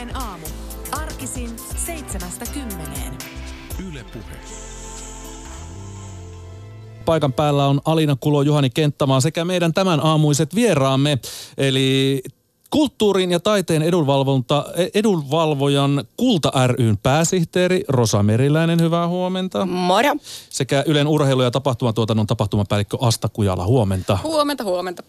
Ylepuheen aamu. Arkisin seitsemästä kymmeneen. Yle Puhe. Paikan päällä on Alina Kulo, Juhani Kenttämaa sekä meidän tämän aamuiset vieraamme. Eli Kulttuurin ja taiteen edunvalvonta, edunvalvojan Kulta ryn pääsihteeri Rosa Meriläinen, hyvää huomenta. Moro. Sekä Ylen urheilu- ja tapahtumatuotannon tapahtumapäällikkö Asta Kujala, huomenta. Huomenta, huomenta.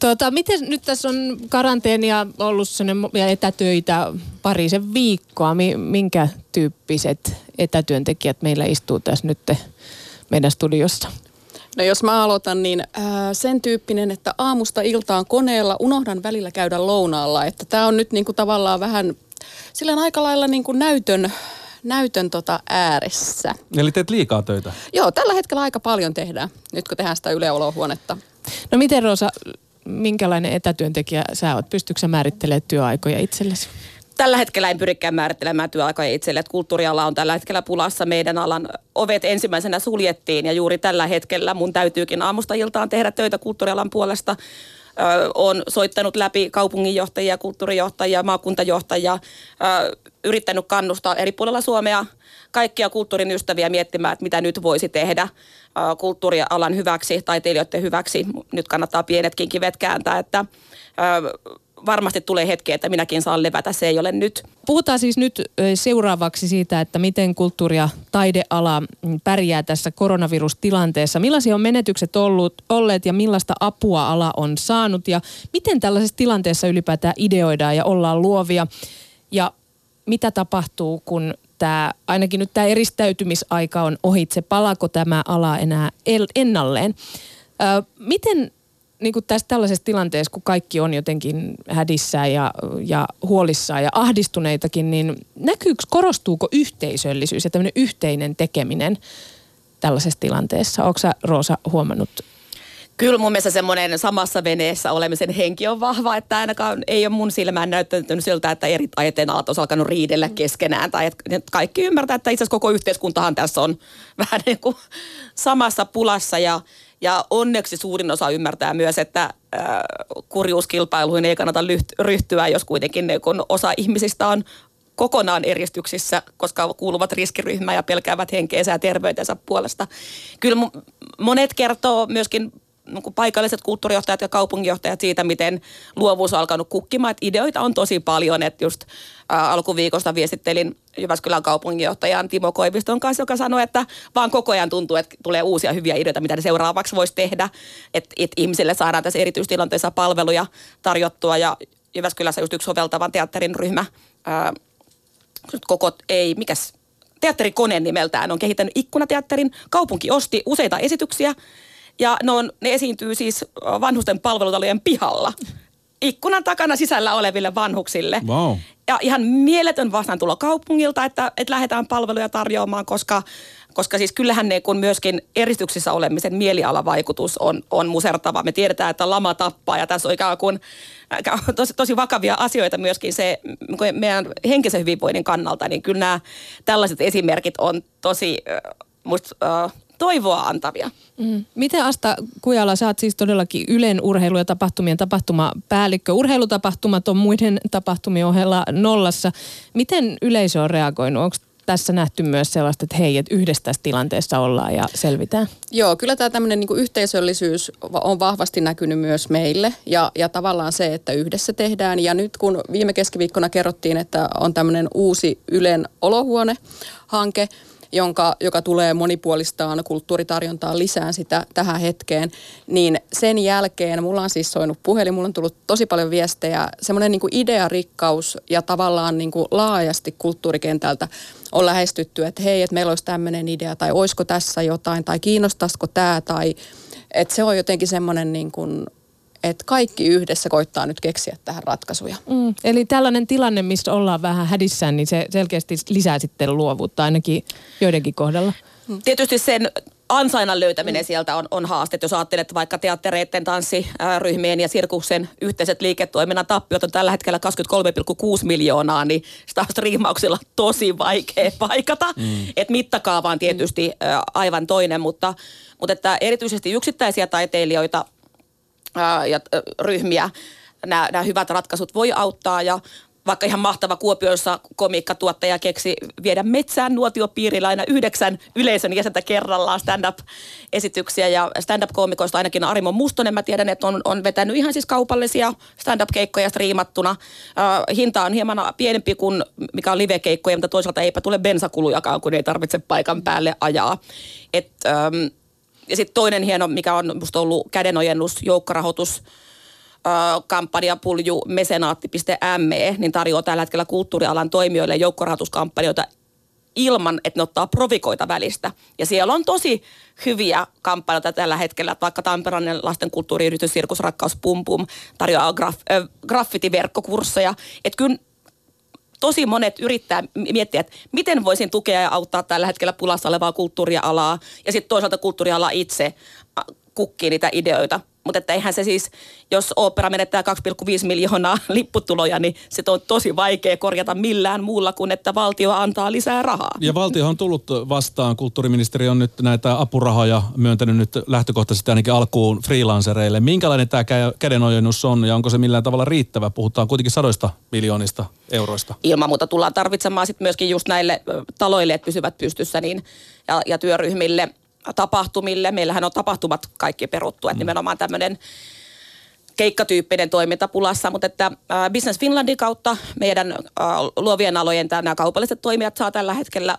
Tuota, miten nyt tässä on karanteenia ollut ja etätöitä parisen viikkoa. Minkä tyyppiset etätyöntekijät meillä istuu tässä nyt meidän studiossa? No jos mä aloitan, niin äh, sen tyyppinen, että aamusta iltaan koneella unohdan välillä käydä lounaalla. Että tämä on nyt niinku tavallaan vähän silleen aika lailla niinku näytön, näytön tota ääressä. Eli teet liikaa töitä? Joo, tällä hetkellä aika paljon tehdään, nyt kun tehdään sitä yleolohuonetta. No miten Rosa, minkälainen etätyöntekijä sä oot? Pystytkö sä määrittelemään työaikoja itsellesi? tällä hetkellä en pyrikään määrittelemään työaikoja itselle, että kulttuuriala on tällä hetkellä pulassa. Meidän alan ovet ensimmäisenä suljettiin ja juuri tällä hetkellä mun täytyykin aamusta iltaan tehdä töitä kulttuurialan puolesta. On soittanut läpi kaupunginjohtajia, kulttuurijohtajia, maakuntajohtajia, yrittänyt kannustaa eri puolilla Suomea kaikkia kulttuurin ystäviä miettimään, että mitä nyt voisi tehdä kulttuurialan hyväksi, taiteilijoiden hyväksi. Nyt kannattaa pienetkin kivet kääntää, että varmasti tulee hetki, että minäkin saan levätä, se ei ole nyt. Puhutaan siis nyt seuraavaksi siitä, että miten kulttuuri- ja taideala pärjää tässä koronavirustilanteessa. Millaisia on menetykset ollut, olleet ja millaista apua ala on saanut ja miten tällaisessa tilanteessa ylipäätään ideoidaan ja ollaan luovia. Ja mitä tapahtuu, kun tämä, ainakin nyt tämä eristäytymisaika on ohitse, palako tämä ala enää ennalleen? Miten niin kuin tässä tällaisessa tilanteessa, kun kaikki on jotenkin hädissään ja, ja huolissaan ja ahdistuneitakin, niin näkyykö, korostuuko yhteisöllisyys ja tämmöinen yhteinen tekeminen tällaisessa tilanteessa? Onko sä Roosa huomannut Kyllä mun mielestä semmoinen samassa veneessä olemisen henki on vahva, että ainakaan ei ole mun silmään näyttänyt siltä, että eri taiteen alat on alkanut riidellä keskenään. Tai että kaikki ymmärtää, että itse asiassa koko yhteiskuntahan tässä on vähän niin kuin samassa pulassa ja ja onneksi suurin osa ymmärtää myös, että kurjuuskilpailuihin ei kannata ryhtyä, jos kuitenkin kun osa ihmisistä on kokonaan eristyksissä, koska kuuluvat riskiryhmään ja pelkäävät henkeensä ja terveytensä puolesta. Kyllä monet kertoo myöskin niin paikalliset kulttuurijohtajat ja kaupunginjohtajat siitä, miten luovuus on alkanut kukkimaan. Että ideoita on tosi paljon, että just ää, alkuviikosta viestittelin Jyväskylän kaupunginjohtajan Timo Koiviston kanssa, joka sanoi, että vaan koko ajan tuntuu, että tulee uusia hyviä ideoita, mitä ne seuraavaksi voisi tehdä. Että et ihmisille saadaan tässä erityistilanteessa palveluja tarjottua ja Jyväskylässä just yksi soveltavan teatterin ryhmä, ää, koko, ei, mikäs, teatterikone nimeltään on kehittänyt ikkunateatterin. Kaupunki osti useita esityksiä ja ne, on, ne esiintyy siis vanhusten palvelutalojen pihalla. Ikkunan takana sisällä oleville vanhuksille. Wow. Ja ihan mieletön vastaantulo kaupungilta, että, että lähdetään palveluja tarjoamaan, koska, koska siis kyllähän ne kun myöskin eristyksissä olemisen mielialavaikutus on, on musertava. Me tiedetään, että lama tappaa ja tässä on ikään kuin tosi, tosi vakavia asioita myöskin se meidän henkisen hyvinvoinnin kannalta, niin kyllä nämä tällaiset esimerkit on tosi musta, uh, toivoa antavia. Mm. Miten Asta Kujala, sä oot siis todellakin Ylen urheilu- ja tapahtumien tapahtumapäällikkö. Urheilutapahtumat on muiden tapahtumien ohella nollassa. Miten yleisö on reagoinut? Onko tässä nähty myös sellaista, että hei, että yhdessä tässä tilanteessa ollaan ja selvitään? Joo, kyllä tämä tämmöinen niin yhteisöllisyys on vahvasti näkynyt myös meille ja, ja tavallaan se, että yhdessä tehdään. Ja nyt kun viime keskiviikkona kerrottiin, että on tämmöinen uusi Ylen olohuone-hanke, jonka, joka tulee monipuolistaan kulttuuritarjontaa lisään sitä tähän hetkeen, niin sen jälkeen mulla on siis soinut puhelin, mulla on tullut tosi paljon viestejä, semmoinen niin idearikkaus ja tavallaan niin kuin laajasti kulttuurikentältä on lähestytty, että hei, että meillä olisi tämmöinen idea tai olisiko tässä jotain tai kiinnostaisiko tämä tai että se on jotenkin semmoinen niin kuin että kaikki yhdessä koittaa nyt keksiä tähän ratkaisuja. Mm, eli tällainen tilanne, missä ollaan vähän hädissään, niin se selkeästi lisää sitten luovuutta ainakin joidenkin kohdalla. Mm. Tietysti sen ansainnan löytäminen mm. sieltä on, on haaste. Jos ajattelet vaikka teattereiden, tanssiryhmien ja sirkuksen yhteiset liiketoiminnan tappiot on tällä hetkellä 23,6 miljoonaa, niin sitä on striimauksilla tosi vaikea paikata. Mm. Et mittakaava on tietysti mm. aivan toinen, mutta, mutta että erityisesti yksittäisiä taiteilijoita – ja ryhmiä nämä, nämä hyvät ratkaisut voi auttaa ja vaikka ihan mahtava Kuopiossa komiikkatuottaja keksi viedä metsään nuotiopiirillä aina yhdeksän yleisön jäsentä kerrallaan stand-up-esityksiä. Ja stand-up-koomikoista ainakin Arimo Mustonen, mä tiedän, että on, on vetänyt ihan siis kaupallisia stand-up-keikkoja striimattuna. Äh, hinta on hieman pienempi kuin mikä on live-keikkoja, mutta toisaalta eipä tule bensakulujakaan, kun ei tarvitse paikan päälle ajaa. Et, ähm, ja sitten toinen hieno, mikä on musta ollut kädenojennus, joukkorahoitus, kampanjapulju mesenaatti.me, niin tarjoaa tällä hetkellä kulttuurialan toimijoille joukkorahoituskampanjoita ilman, että ne ottaa provikoita välistä. Ja siellä on tosi hyviä kampanjoita tällä hetkellä, vaikka Tampereen lastenkulttuuriyritys Sirkus Rakkaus Pum Pum tarjoaa graf, äh, graffitiverkkokursseja. Että kyllä tosi monet yrittää miettiä, että miten voisin tukea ja auttaa tällä hetkellä pulassa olevaa kulttuurialaa ja sitten toisaalta kulttuuriala itse kukkii niitä ideoita. Mutta että eihän se siis, jos opera menettää 2,5 miljoonaa lipputuloja, niin se on tosi vaikea korjata millään muulla kuin, että valtio antaa lisää rahaa. Ja valtio on tullut vastaan. Kulttuuriministeri on nyt näitä apurahoja myöntänyt nyt lähtökohtaisesti ainakin alkuun freelancereille. Minkälainen tämä kädenojennus on ja onko se millään tavalla riittävä? Puhutaan kuitenkin sadoista miljoonista euroista. Ilman muuta tullaan tarvitsemaan sitten myöskin just näille taloille, että pysyvät pystyssä niin, ja, ja työryhmille – tapahtumille. Meillähän on tapahtumat kaikki peruttu, että mm. nimenomaan tämmöinen keikkatyyppinen toiminta pulassa, mutta että Business Finlandin kautta meidän luovien alojen nämä kaupalliset toimijat saa tällä hetkellä,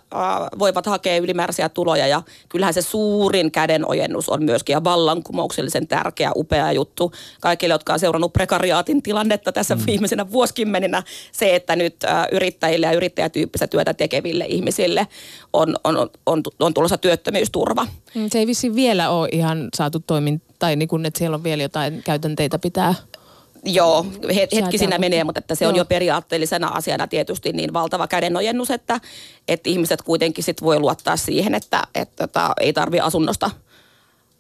voivat hakea ylimääräisiä tuloja ja kyllähän se suurin kädenojennus on myöskin ja vallankumouksellisen tärkeä, upea juttu kaikille, jotka on seurannut prekariaatin tilannetta tässä mm. viimeisenä vuosikymmeninä. Se, että nyt yrittäjille ja yrittäjätyyppistä työtä tekeville ihmisille on, on, on, on, on tulossa työttömyysturva. Mm, se ei vissi vielä ole ihan saatu toimintaa tai niin kuin, että siellä on vielä jotain käytänteitä pitää Joo, hetki siinä menee, mutta että se Joo. on jo periaatteellisena asiana tietysti niin valtava kädenojennus, että, että ihmiset kuitenkin sit voi luottaa siihen, että, että, että ei tarvi asunnosta –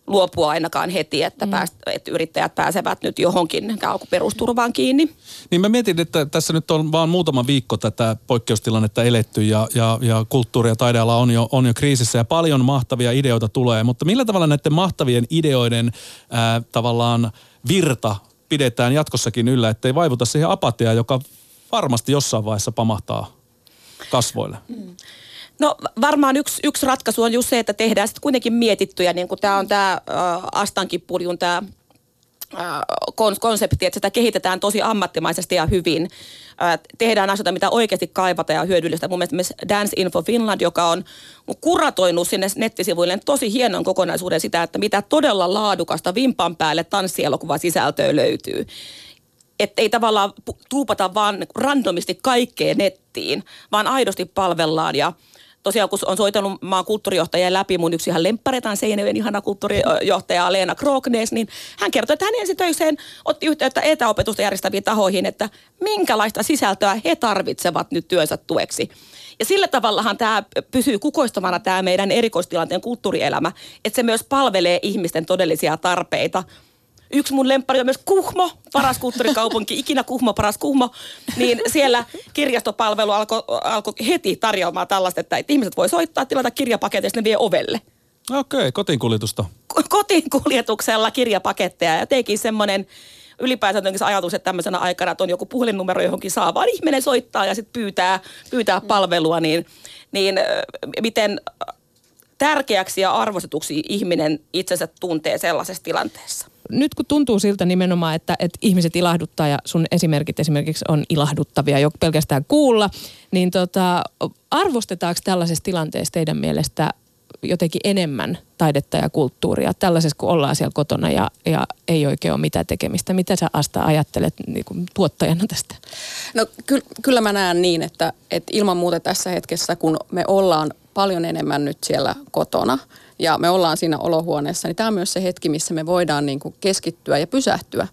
luopua ainakaan heti, että, mm. pääst, että yrittäjät pääsevät nyt johonkin perusturvaan kiinni. Niin mä mietin, että tässä nyt on vaan muutama viikko tätä poikkeustilannetta eletty ja, ja, ja kulttuuri- ja taideala on jo, on jo kriisissä ja paljon mahtavia ideoita tulee. Mutta millä tavalla näiden mahtavien ideoiden ää, tavallaan virta pidetään jatkossakin yllä, ettei vaivuta siihen apatiaan, joka varmasti jossain vaiheessa pamahtaa kasvoille? Mm. No varmaan yksi, yksi ratkaisu on just se, että tehdään sitten kuitenkin mietittyjä, niin kuin tämä on tämä äh, Astankipuljun tämä konsepti, että sitä kehitetään tosi ammattimaisesti ja hyvin. Tehdään asioita, mitä oikeasti kaivata ja hyödyllistä. Mun mielestä Dance Info Finland, joka on kuratoinut sinne nettisivuille tosi hienon kokonaisuuden sitä, että mitä todella laadukasta vimpan päälle tanssielokuva sisältöä löytyy että ei tavallaan tuupata vaan randomisti kaikkeen nettiin, vaan aidosti palvellaan ja tosiaan kun on soitellut maan kulttuurijohtajia läpi, mun yksi ihan lempparetaan Seinäjoen ihana kulttuurijohtaja Leena Krognes, niin hän kertoi, että hän ensi töiseen otti yhteyttä etäopetusta järjestäviin tahoihin, että minkälaista sisältöä he tarvitsevat nyt työnsä tueksi. Ja sillä tavallahan tämä pysyy kukoistamana tämä meidän erikoistilanteen kulttuurielämä, että se myös palvelee ihmisten todellisia tarpeita – Yksi mun lemppari on myös Kuhmo, paras kulttuurikaupunki, ikinä Kuhmo, paras Kuhmo. Niin siellä kirjastopalvelu alkoi alko heti tarjoamaan tällaista, että ihmiset voi soittaa, tilata kirjapaketeja, ne vie ovelle. Okei, okay, kotiinkuljetusta. Kotiinkuljetuksella kirjapaketteja ja teikin semmoinen ylipäänsä se ajatus, että tämmöisenä aikana, että on joku puhelinnumero johonkin saa, vaan ihminen soittaa ja sitten pyytää, pyytää palvelua, niin, niin miten tärkeäksi ja arvostetuksi ihminen itsensä tuntee sellaisessa tilanteessa? nyt kun tuntuu siltä nimenomaan, että, että ihmiset ilahduttaa ja sun esimerkit esimerkiksi on ilahduttavia jo pelkästään kuulla, niin tota, arvostetaanko tällaisessa tilanteessa teidän mielestä jotenkin enemmän taidetta ja kulttuuria, tällaisessa kun ollaan siellä kotona ja, ja ei oikein ole mitään tekemistä. Mitä sä Asta ajattelet niin kuin tuottajana tästä? No ky- kyllä mä näen niin, että, että ilman muuta tässä hetkessä, kun me ollaan paljon enemmän nyt siellä kotona – ja me ollaan siinä olohuoneessa, niin tämä on myös se hetki, missä me voidaan niin kuin keskittyä ja pysähtyä.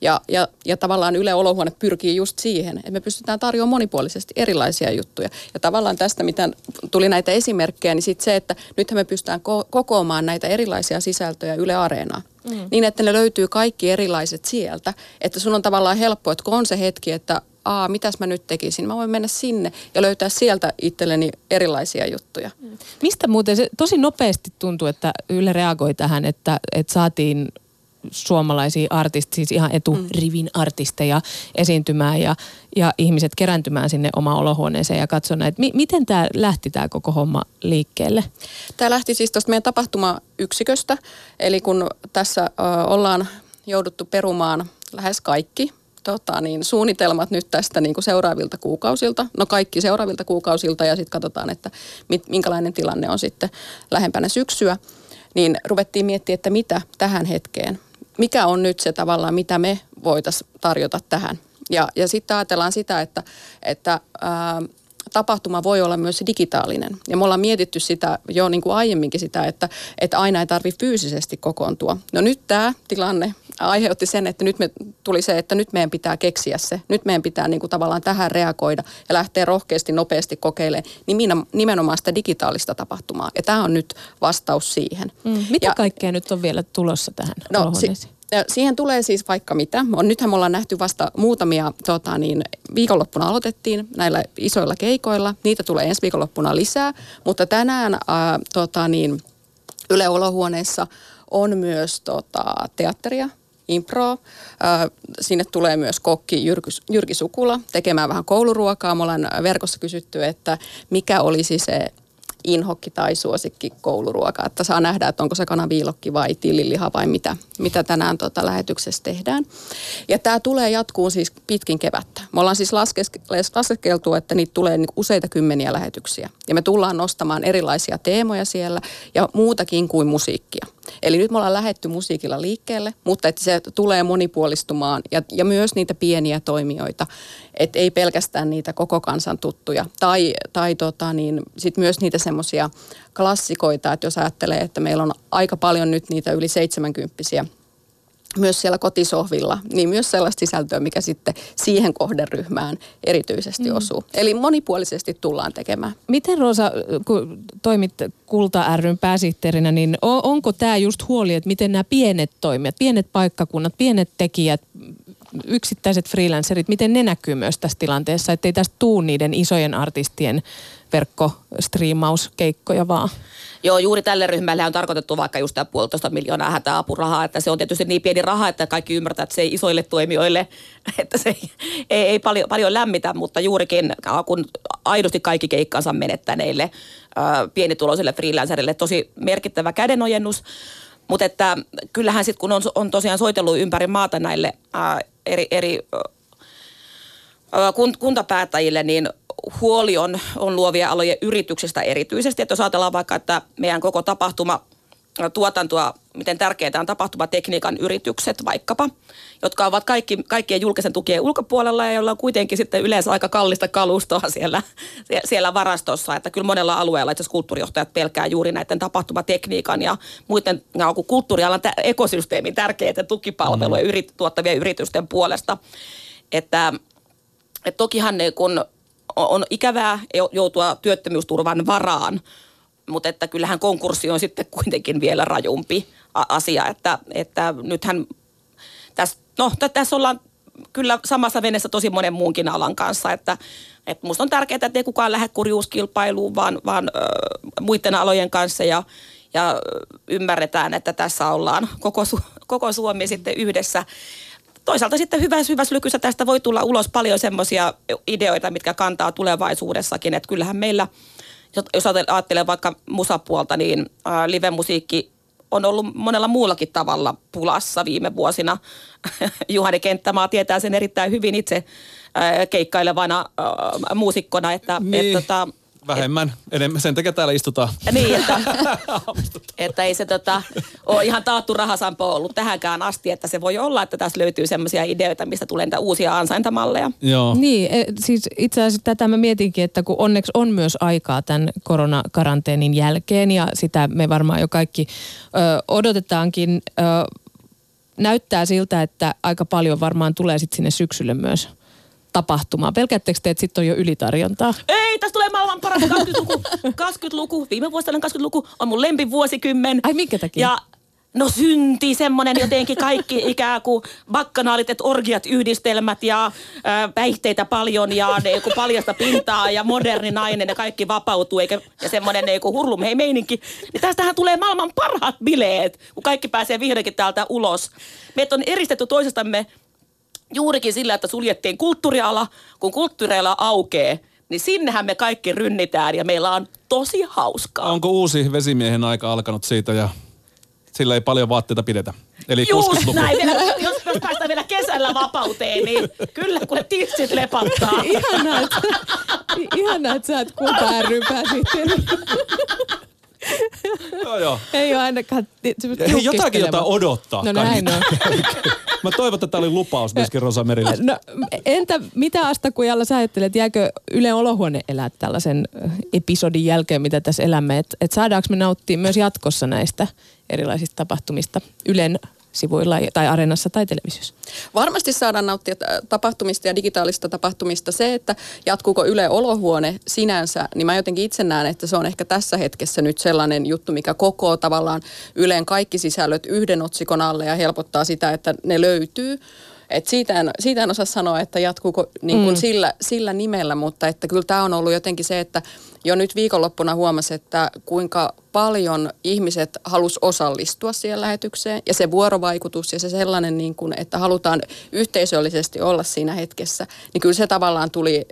Ja, ja, ja tavallaan Yle Olohuone pyrkii just siihen, että me pystytään tarjoamaan monipuolisesti erilaisia juttuja. Ja tavallaan tästä, mitä tuli näitä esimerkkejä, niin sitten se, että nythän me pystytään ko- kokoamaan näitä erilaisia sisältöjä Yle Areenaan. Mm. Niin, että ne löytyy kaikki erilaiset sieltä. Että sun on tavallaan helppo, että kun on se hetki, että aa, mitäs mä nyt tekisin. Mä voin mennä sinne ja löytää sieltä itselleni erilaisia juttuja. Mm. Mistä muuten se tosi nopeasti tuntuu, että Yle reagoi tähän, että, että saatiin suomalaisia artisteja, siis ihan eturivin artisteja esiintymään ja, ja ihmiset kerääntymään sinne omaan olohuoneeseen ja katsomaan, että mi, miten tämä lähti tämä koko homma liikkeelle? Tämä lähti siis tuosta meidän tapahtumayksiköstä, eli kun tässä ö, ollaan jouduttu perumaan lähes kaikki tota, niin, suunnitelmat nyt tästä niin kuin seuraavilta kuukausilta. No kaikki seuraavilta kuukausilta ja sitten katsotaan, että mit, minkälainen tilanne on sitten lähempänä syksyä. Niin ruvettiin miettimään, että mitä tähän hetkeen, mikä on nyt se tavallaan, mitä me voitaisiin tarjota tähän. Ja, ja sitten ajatellaan sitä, että, että ää, tapahtuma voi olla myös digitaalinen. Ja me ollaan mietitty sitä jo niin kuin aiemminkin sitä, että, että aina ei tarvitse fyysisesti kokoontua. No nyt tämä tilanne aiheutti sen, että nyt me tuli se, että nyt meidän pitää keksiä se. Nyt meidän pitää niin kuin tavallaan tähän reagoida ja lähteä rohkeasti, nopeasti kokeilemaan nimenomaan sitä digitaalista tapahtumaa. Ja tämä on nyt vastaus siihen. Mm. Mitä ja, kaikkea nyt on vielä tulossa tähän no, si- Siihen tulee siis vaikka mitä. On, nythän me ollaan nähty vasta muutamia, tota niin, viikonloppuna aloitettiin näillä isoilla keikoilla. Niitä tulee ensi viikonloppuna lisää, mutta tänään ää, tota niin, Yle Olohuoneessa on myös tota, teatteria, impro. Sinne tulee myös kokki Jyrki, Jyrki Sukula tekemään vähän kouluruokaa. Me ollaan verkossa kysytty, että mikä olisi se inhokki tai suosikki kouluruoka. Että saa nähdä, että onko se kanaviilokki vai tilliliha vai mitä, mitä tänään tota lähetyksessä tehdään. Ja tämä tulee jatkuun siis pitkin kevättä. Me ollaan siis laskeskeltu, että niitä tulee niinku useita kymmeniä lähetyksiä. Ja me tullaan nostamaan erilaisia teemoja siellä ja muutakin kuin musiikkia. Eli nyt me ollaan lähetty musiikilla liikkeelle, mutta että se tulee monipuolistumaan ja, ja myös niitä pieniä toimijoita, että ei pelkästään niitä koko kansan tuttuja. Tai, tai tota niin, sit myös niitä semmoisia klassikoita, että jos ajattelee, että meillä on aika paljon nyt niitä yli 70 myös siellä kotisohvilla, niin myös sellaista sisältöä, mikä sitten siihen kohderyhmään erityisesti mm. osuu. Eli monipuolisesti tullaan tekemään. Miten Rosa, kun toimit Kulta ryn pääsihteerinä, niin onko tämä just huoli, että miten nämä pienet toimijat, pienet paikkakunnat, pienet tekijät, yksittäiset freelancerit, miten ne näkyy myös tässä tilanteessa, ettei tästä tuu niiden isojen artistien verkkostriimauskeikkoja vaan? Joo, juuri tälle ryhmälle on tarkoitettu vaikka just tämä puolitoista miljoonaa hätäapurahaa, että se on tietysti niin pieni raha, että kaikki ymmärtää, että se ei isoille toimijoille, että se ei, ei, ei paljon, paljon lämmitä, mutta juurikin kun aidosti kaikki keikkansa menettäneille pienituloisille freelancerille tosi merkittävä kädenojennus, mutta että kyllähän sitten kun on, on tosiaan soitellut ympäri maata näille ää, eri, eri ää, kuntapäättäjille, niin huoli on, on luovia alojen yrityksestä erityisesti. Että jos ajatellaan vaikka, että meidän koko tapahtuma tuotantoa, miten tärkeitä on tapahtumatekniikan yritykset vaikkapa, jotka ovat kaikki, kaikkien julkisen tukien ulkopuolella ja joilla on kuitenkin sitten yleensä aika kallista kalustoa siellä, siellä varastossa. Että kyllä monella alueella itse kulttuurijohtajat pelkää juuri näiden tapahtumatekniikan ja muiden no, kulttuurialan tä- ekosysteemin tärkeitä tukipalveluja mm. yrit, tuottavien yritysten puolesta. Että, että tokihan ne, kun on ikävää joutua työttömyysturvan varaan, mutta että kyllähän konkurssi on sitten kuitenkin vielä rajumpi asia, että, että nythän tässä, no, tässä ollaan kyllä samassa veneessä tosi monen muunkin alan kanssa, että, että musta on tärkeää, että ei kukaan lähde kurjuuskilpailuun, vaan, vaan ö, muiden alojen kanssa ja, ja ymmärretään, että tässä ollaan koko, koko Suomi sitten yhdessä toisaalta sitten hyvässä, hyvässä lykyssä tästä voi tulla ulos paljon semmoisia ideoita, mitkä kantaa tulevaisuudessakin. Että kyllähän meillä, jos ajattelee vaikka musapuolta, niin live-musiikki on ollut monella muullakin tavalla pulassa viime vuosina. Juhani Kenttämaa tietää sen erittäin hyvin itse keikkailevana muusikkona, että, niin. että tota, Vähemmän, et, enemmän. Sen takia täällä istutaan. Niin, että, että ei se tota, ole ihan taattu rahasampo ollut tähänkään asti, että se voi olla, että tässä löytyy semmoisia ideoita, mistä tulee niitä uusia ansaintamalleja. Joo. Niin, e, siis itse asiassa tätä mä mietinkin, että kun onneksi on myös aikaa tämän koronakaranteenin jälkeen ja sitä me varmaan jo kaikki ö, odotetaankin. Ö, näyttää siltä, että aika paljon varmaan tulee sitten sinne syksylle myös tapahtumaa. Pelkäättekö te, että sitten on jo ylitarjontaa? Ei, tässä tulee maailman paras 20-luku. 20-luku, viime vuosina 20-luku on mun lempivuosikymmen. Ai minkä takia? Ja No synti, semmoinen jotenkin kaikki ikään kuin bakkanaalit, että orgiat, yhdistelmät ja äh, päihteitä paljon ja ne, joku paljasta pintaa ja moderni nainen ja kaikki vapautuu eikä, ja semmoinen ne, hurlum hei meininki. Niin tästähän tulee maailman parhaat bileet, kun kaikki pääsee vihdoinkin täältä ulos. Meitä on eristetty toisistamme juurikin sillä, että suljettiin kulttuuriala, kun kulttuuriala aukee, niin sinnehän me kaikki rynnitään ja meillä on tosi hauskaa. Onko uusi vesimiehen aika alkanut siitä ja sillä ei paljon vaatteita pidetä? Eli Just 60-luku. näin, vielä, jos, jos päästään vielä kesällä vapauteen, niin kyllä kun ne tissit lepattaa. Ihanaa, että, ihanaa, että sä oot kulta ry pääsihteeri. Joo, joo. Ei ole ainakaan jotakin jota odottaa. No näin on. Mä toivon, että tämä oli lupaus myöskin Rosa Merille. No entä mitä Asta Kujalla sä ajattelet, jääkö Ylen olohuone elää tällaisen ö, episodin jälkeen, mitä tässä elämme? Että et saadaanko me nauttia myös jatkossa näistä erilaisista tapahtumista Ylen sivuilla tai areenassa tai televisiossa? Varmasti saadaan nauttia tapahtumista ja digitaalista tapahtumista. Se, että jatkuuko Yle Olohuone sinänsä, niin mä jotenkin itse näen, että se on ehkä tässä hetkessä nyt sellainen juttu, mikä kokoo tavallaan Ylen kaikki sisällöt yhden otsikon alle ja helpottaa sitä, että ne löytyy. Et siitä, en, siitä en osaa sanoa, että jatkuuko niin kuin mm. sillä, sillä nimellä, mutta että kyllä tämä on ollut jotenkin se, että jo nyt viikonloppuna huomasi, että kuinka paljon ihmiset halus osallistua siihen lähetykseen ja se vuorovaikutus ja se sellainen, niin kuin, että halutaan yhteisöllisesti olla siinä hetkessä, niin kyllä se tavallaan tuli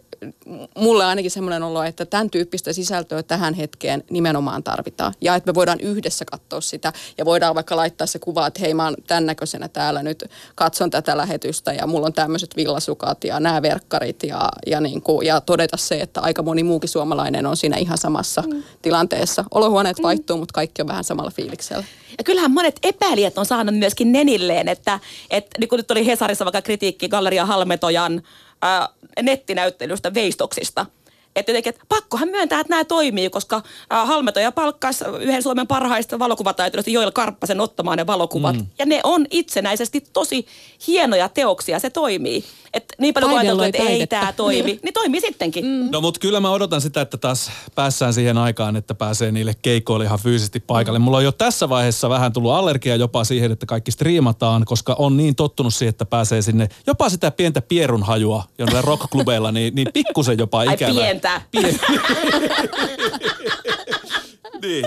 mulle ainakin semmoinen olo, että tämän tyyppistä sisältöä tähän hetkeen nimenomaan tarvitaan. Ja että me voidaan yhdessä katsoa sitä ja voidaan vaikka laittaa se kuva, että hei mä oon tämän näköisenä täällä nyt, katson tätä lähetystä ja mulla on tämmöiset villasukat ja nämä verkkarit ja, ja, niin kuin, ja todeta se, että aika moni muukin suomalainen on siinä ihan samassa mm. tilanteessa. Olohuoneet vaihtuu, mutta kaikki on vähän samalla fiiliksellä. Ja kyllähän monet epäilijät on saanut myöskin nenilleen, että, että niin kuin nyt oli Hesarissa vaikka kritiikki Galleria Halmetojan ää, nettinäyttelystä veistoksista. Että jotenkin, että pakkohan myöntää, että nämä toimii, koska ää, Halmetoja palkkasi yhden Suomen parhaista valokuvataiteilijoista Joel Karppasen ottamaan ne valokuvat. Mm. Ja ne on itsenäisesti tosi hienoja teoksia, se toimii. Että niin paljon kuin ajateltu, että ei tämä toimi, niin toimii sittenkin. Mm. No mutta kyllä mä odotan sitä, että taas päässään siihen aikaan, että pääsee niille keikoille ihan fyysisesti paikalle. Mulla on jo tässä vaiheessa vähän tullut allergia jopa siihen, että kaikki striimataan, koska on niin tottunut siihen, että pääsee sinne jopa sitä pientä pierunhajua jollain rockklubeilla, niin, niin pikkusen jopa Ai ikävä. pientä. Pien... niin.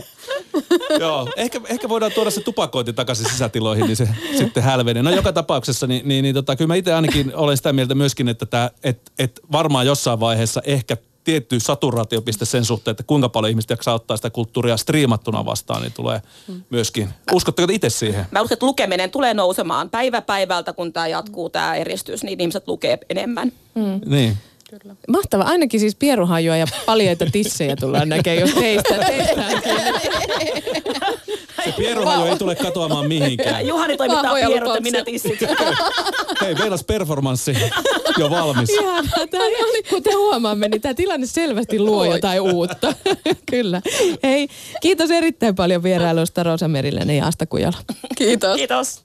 Joo, ehkä, ehkä voidaan tuoda se tupakointi takaisin sisätiloihin, niin se sitten hälvenee. No joka tapauksessa, niin, niin, niin tota, kyllä mä itse ainakin olen sitä mieltä myöskin, että tää, et, et varmaan jossain vaiheessa ehkä tietty saturaatiopiste sen suhteen, että kuinka paljon ihmiset jaksaa ottaa sitä kulttuuria striimattuna vastaan, niin tulee myöskin. Uskotteko te itse siihen? Mä uskon, että lukeminen tulee nousemaan päivä päivältä, kun tämä jatkuu, tämä eristys, niin ihmiset lukee enemmän. Niin. Mahtava. Ainakin siis pieruhajua ja paljaita tissejä tullaan näkemään, jos teistä. Se pieruhaju ei tule katoamaan mihinkään. Juhani toimittaa pierut ja minä tissit. Hei, Veilas performanssi jo valmis. Ihanaa. Tämä, kuten huomaamme, niin tämä tilanne selvästi luo jotain uutta. Kyllä. Hei, kiitos erittäin paljon vierailusta Rosa Meriläinen ja Asta Kujala. Kiitos. Kiitos.